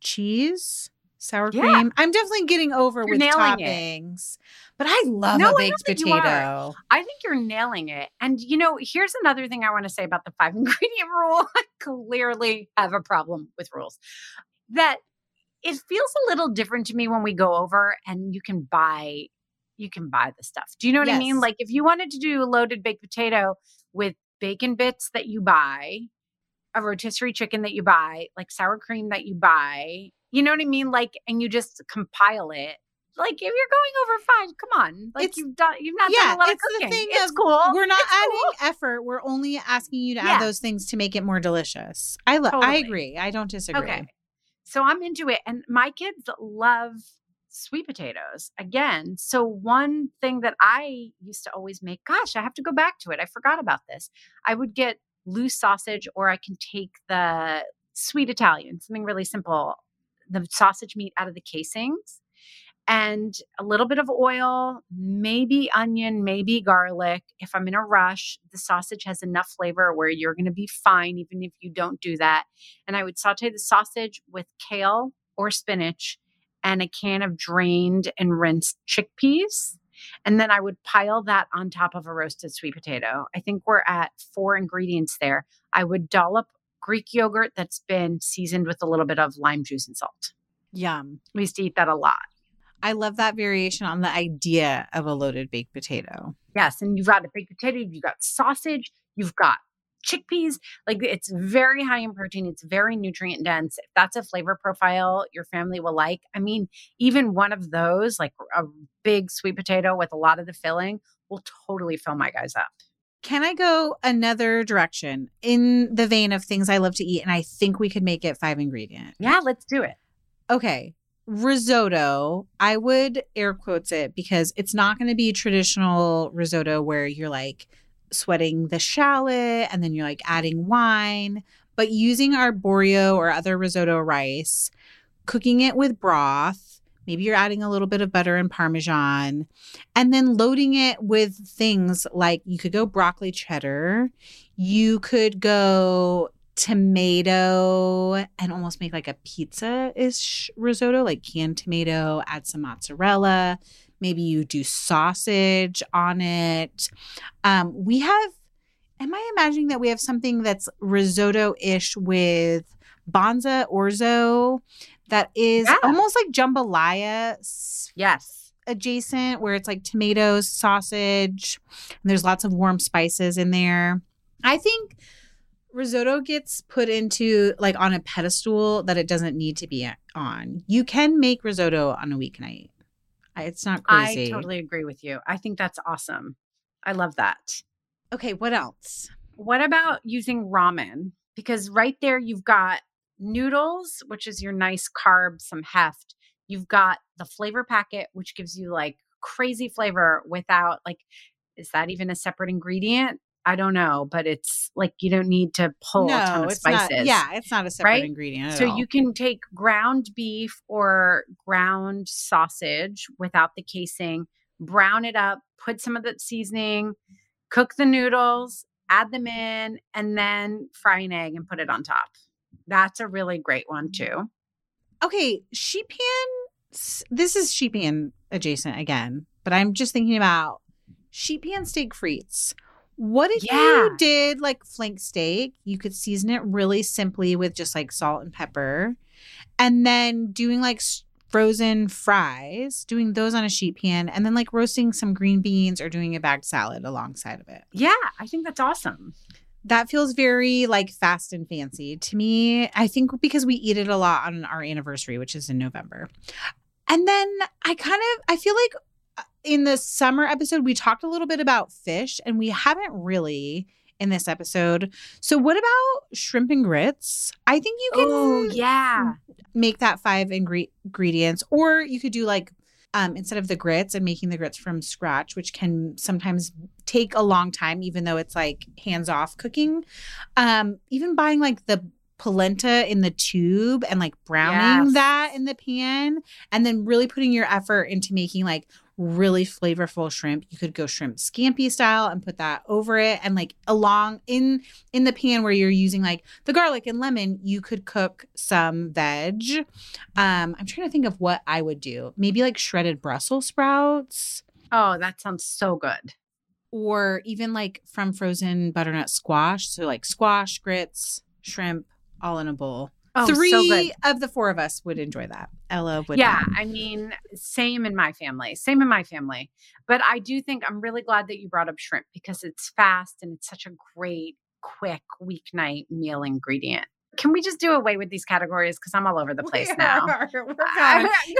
cheese sour yeah. cream. I'm definitely getting over you're with toppings, it. but I love no, a baked potato. I think you're nailing it. And you know, here's another thing I want to say about the five [LAUGHS] ingredient rule. I clearly have a problem with rules. That it feels a little different to me when we go over and you can buy you can buy the stuff. Do you know what yes. I mean? Like if you wanted to do a loaded baked potato with bacon bits that you buy, a rotisserie chicken that you buy, like sour cream that you buy, you know what I mean? Like, and you just compile it. Like, if you're going over five, come on. Like, it's, you've done, you've not yeah, done a lot of cooking. The thing it's of, cool. We're not it's adding cool. effort. We're only asking you to yeah. add those things to make it more delicious. I love. Totally. I agree. I don't disagree. Okay. So I'm into it, and my kids love sweet potatoes again. So one thing that I used to always make, gosh, I have to go back to it. I forgot about this. I would get loose sausage, or I can take the sweet Italian, something really simple the sausage meat out of the casings and a little bit of oil, maybe onion, maybe garlic. If I'm in a rush, the sausage has enough flavor where you're going to be fine, even if you don't do that. And I would saute the sausage with kale or spinach and a can of drained and rinsed chickpeas. And then I would pile that on top of a roasted sweet potato. I think we're at four ingredients there. I would dollop Greek yogurt that's been seasoned with a little bit of lime juice and salt. Yum. We used to eat that a lot. I love that variation on the idea of a loaded baked potato. Yes. And you've got a baked potato, you've got sausage, you've got chickpeas. Like it's very high in protein, it's very nutrient dense. If that's a flavor profile your family will like, I mean, even one of those, like a big sweet potato with a lot of the filling, will totally fill my guys up. Can I go another direction in the vein of things I love to eat? And I think we could make it five ingredient. Yeah, let's do it. Okay. Risotto, I would air quotes it because it's not going to be traditional risotto where you're like sweating the shallot and then you're like adding wine, but using arborio or other risotto rice, cooking it with broth Maybe you're adding a little bit of butter and parmesan and then loading it with things like you could go broccoli cheddar, you could go tomato and almost make like a pizza ish risotto, like canned tomato, add some mozzarella, Maybe you do sausage on it. Um, we have, am I imagining that we have something that's risotto ish with Banza Orzo that is Yeah. almost like jambalaya Yes. adjacent, where it's like tomatoes, sausage, and there's lots of warm spices in there. I think risotto gets put into like on a pedestal that it doesn't need to be on. You can make risotto on a weeknight. It's not crazy. I totally agree with you. I think that's awesome. I love that. Okay, what else? What about using ramen? Because right there you've got noodles, which is your nice carb, some heft. You've got the flavor packet, which gives you like crazy flavor without like, is that even a separate ingredient? I don't know, but it's like you don't need to pull a ton of it's spices. not. Yeah, it's not a separate right? ingredient. At So all. you can take ground beef or ground sausage without the casing, brown it up, put some of the seasoning, cook the noodles, add them in, and then fry an egg and put it on top. That's a really great one mm. too. okay, sheet pan. This is sheet pan adjacent again, but I'm just thinking about sheet pan steak frites. What if Yeah. you did like flank steak? You could season it really simply with just like salt and pepper, and then doing like frozen fries, doing those on a sheet pan, and then like roasting some green beans or doing a bagged salad alongside of it. Yeah, I think that's awesome. That feels very like fast and fancy to me. I think because we eat it a lot on our anniversary, which is in November. And then I kind of I feel like in the summer episode we talked a little bit about fish and we haven't really in this episode. So what about shrimp and grits? I think you can Oh, yeah. make that five ingre- ingredients or you could do like um, instead of the grits and making the grits from scratch which can sometimes take a long time even though it's like hands off cooking um, even buying like the polenta in the tube and like browning Yes. that in the pan and then really putting your effort into making like really flavorful shrimp. You could go shrimp scampi style and put that over it. And like along in in the pan where you're using like the garlic and lemon you could cook some veg. Um i'm trying to think of what i would do. Maybe like shredded brussels sprouts. Oh, that sounds so good. or even like from frozen butternut squash. So like squash grits shrimp all in a bowl Oh, three so of the four of us would enjoy that ella would yeah, not. I mean, same in my family, same in my family. But I do think I'm really glad that you brought up shrimp because it's fast and it's such a great, quick weeknight meal ingredient. Can we just do away with these categories? Because I'm all over the place We now. are. [LAUGHS] We're gone.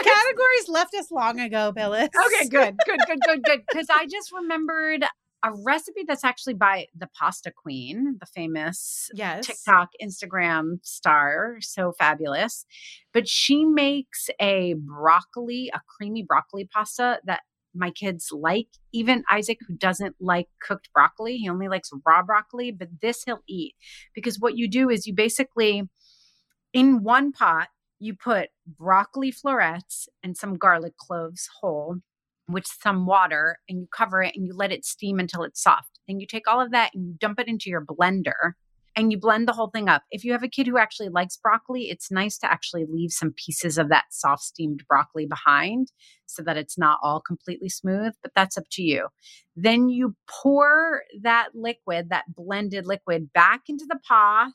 Categories left us long ago billis okay, good, good, good, good, good. Because I just remembered a recipe that's actually by the Pasta Queen, the famous yes TikTok, Instagram star, so fabulous. But she makes a broccoli, a creamy broccoli pasta that my kids like. Even Isaac, who doesn't like cooked broccoli, he only likes raw broccoli, but this he'll eat because what you do is you basically, in one pot, you put broccoli florets and some garlic cloves whole with some water and you cover it and you let it steam until it's soft. Then you take all of that and you dump it into your blender and you blend the whole thing up. If you have a kid who actually likes broccoli, it's nice to actually leave some pieces of that soft steamed broccoli behind so that it's not all completely smooth, but that's up to you. Then you pour that liquid, that blended liquid, back into the pot.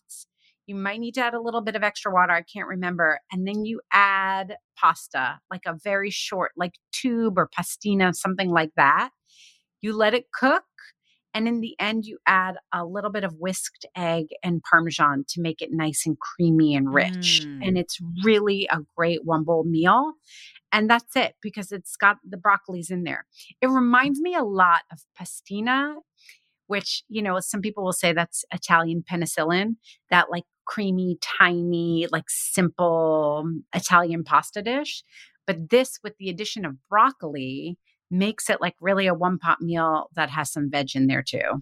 You might need to add a little bit of extra water. I can't remember. And then you add pasta, like a very short, like tube or pastina, something like that. You let it cook. And in the end, you add a little bit of whisked egg and parmesan to make it nice and creamy and rich. Mm. And it's really a great one bowl meal. And that's it because it's got the broccoli's in there. It reminds me a lot of pastina, which, you know, some people will say that's Italian penicillin, that like creamy, tiny, like simple mm, Italian pasta dish. But this, with the addition of broccoli, makes it like really a one pot meal that has some veg in there too.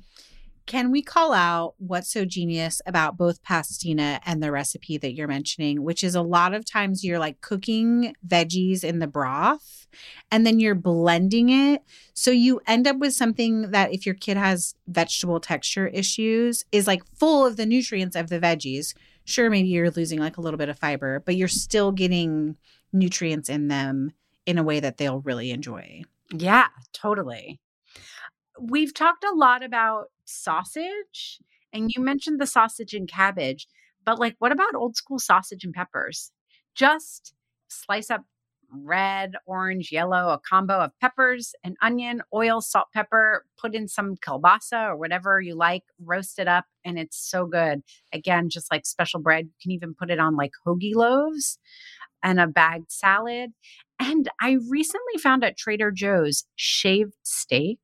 Can we call out what's so genius about both pastina and the recipe that you're mentioning, which is a lot of times you're like cooking veggies in the broth and then you're blending it. So you end up with something that, if your kid has vegetable texture issues, is like full of the nutrients of the veggies. Sure, maybe you're losing like a little bit of fiber, but you're still getting nutrients in them in a way that they'll really enjoy. Yeah, totally. We've talked a lot about sausage, and you mentioned the sausage and cabbage, but like, what about old school sausage and peppers? Just slice up red, orange, yellow, a combo of peppers and onion, oil, salt, pepper, put in some kielbasa or whatever you like, roast it up, and it's so good. Again, just like special bread. You can even put it on like hoagie loaves and a bagged salad. And I recently found at Trader Joe's shaved steak.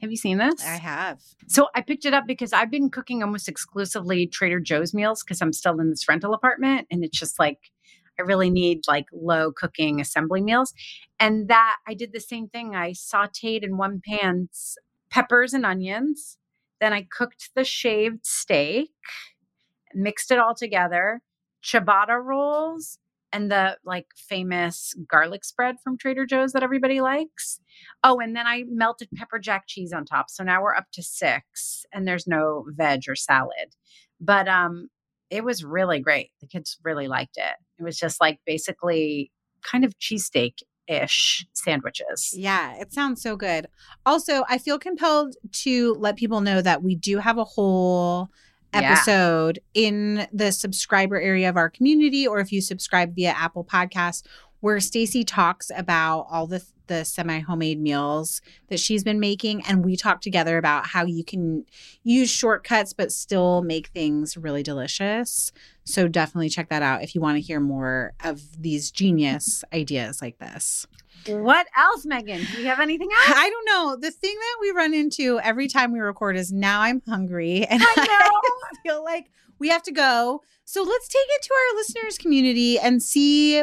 Have you seen this? I have. So I picked it up because I've been cooking almost exclusively Trader Joe's meals because I'm still in this rental apartment and it's just like I really need like low cooking assembly meals. And that I did the same thing. I sauteed in one pan peppers and onions. Then I cooked the shaved steak, mixed it all together, ciabatta rolls, and the like famous garlic spread from Trader Joe's that everybody likes. Oh, and then I melted pepper jack cheese on top. So now we're up to six, and there's no veg or salad. But um, it was really great. The kids really liked it. It was just like basically kind of cheesesteak ish sandwiches. Yeah, it sounds so good. Also, I feel compelled to let people know that we do have a whole episode yeah. in the subscriber area of our community, or if you subscribe via Apple Podcasts, where Stacy talks about all the the semi homemade meals that she's been making and we talk together about how you can use shortcuts but still make things really delicious. So definitely check that out if you want to hear more of these genius ideas like this. What else, Megan? Do you have anything else? I don't know. The thing that we run into every time we record is now I'm hungry [LAUGHS] and I, I [LAUGHS] feel like we have to go. So let's take it to our listeners community and see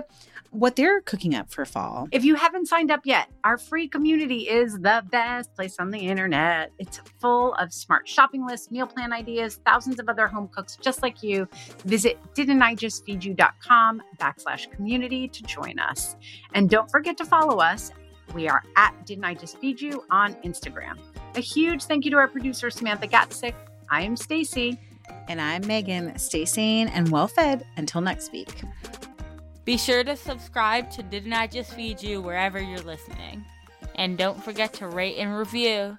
what they're cooking up for fall. If you haven't signed up yet, our free community is the best place on the internet. It's full of smart shopping lists, meal plan ideas, thousands of other home cooks just like you. Visit didn'tijustfeedyou.com backslash community to join us. And don't forget to follow us. We are at Didn't I Just Feed You on Instagram. A huge thank you to our producer, Samantha Gatzik. I am Stacy. And I'm Megan. Stay sane and well fed until next week. Be sure to subscribe to Didn't I Just Feed You wherever you're listening. And don't forget to rate and review.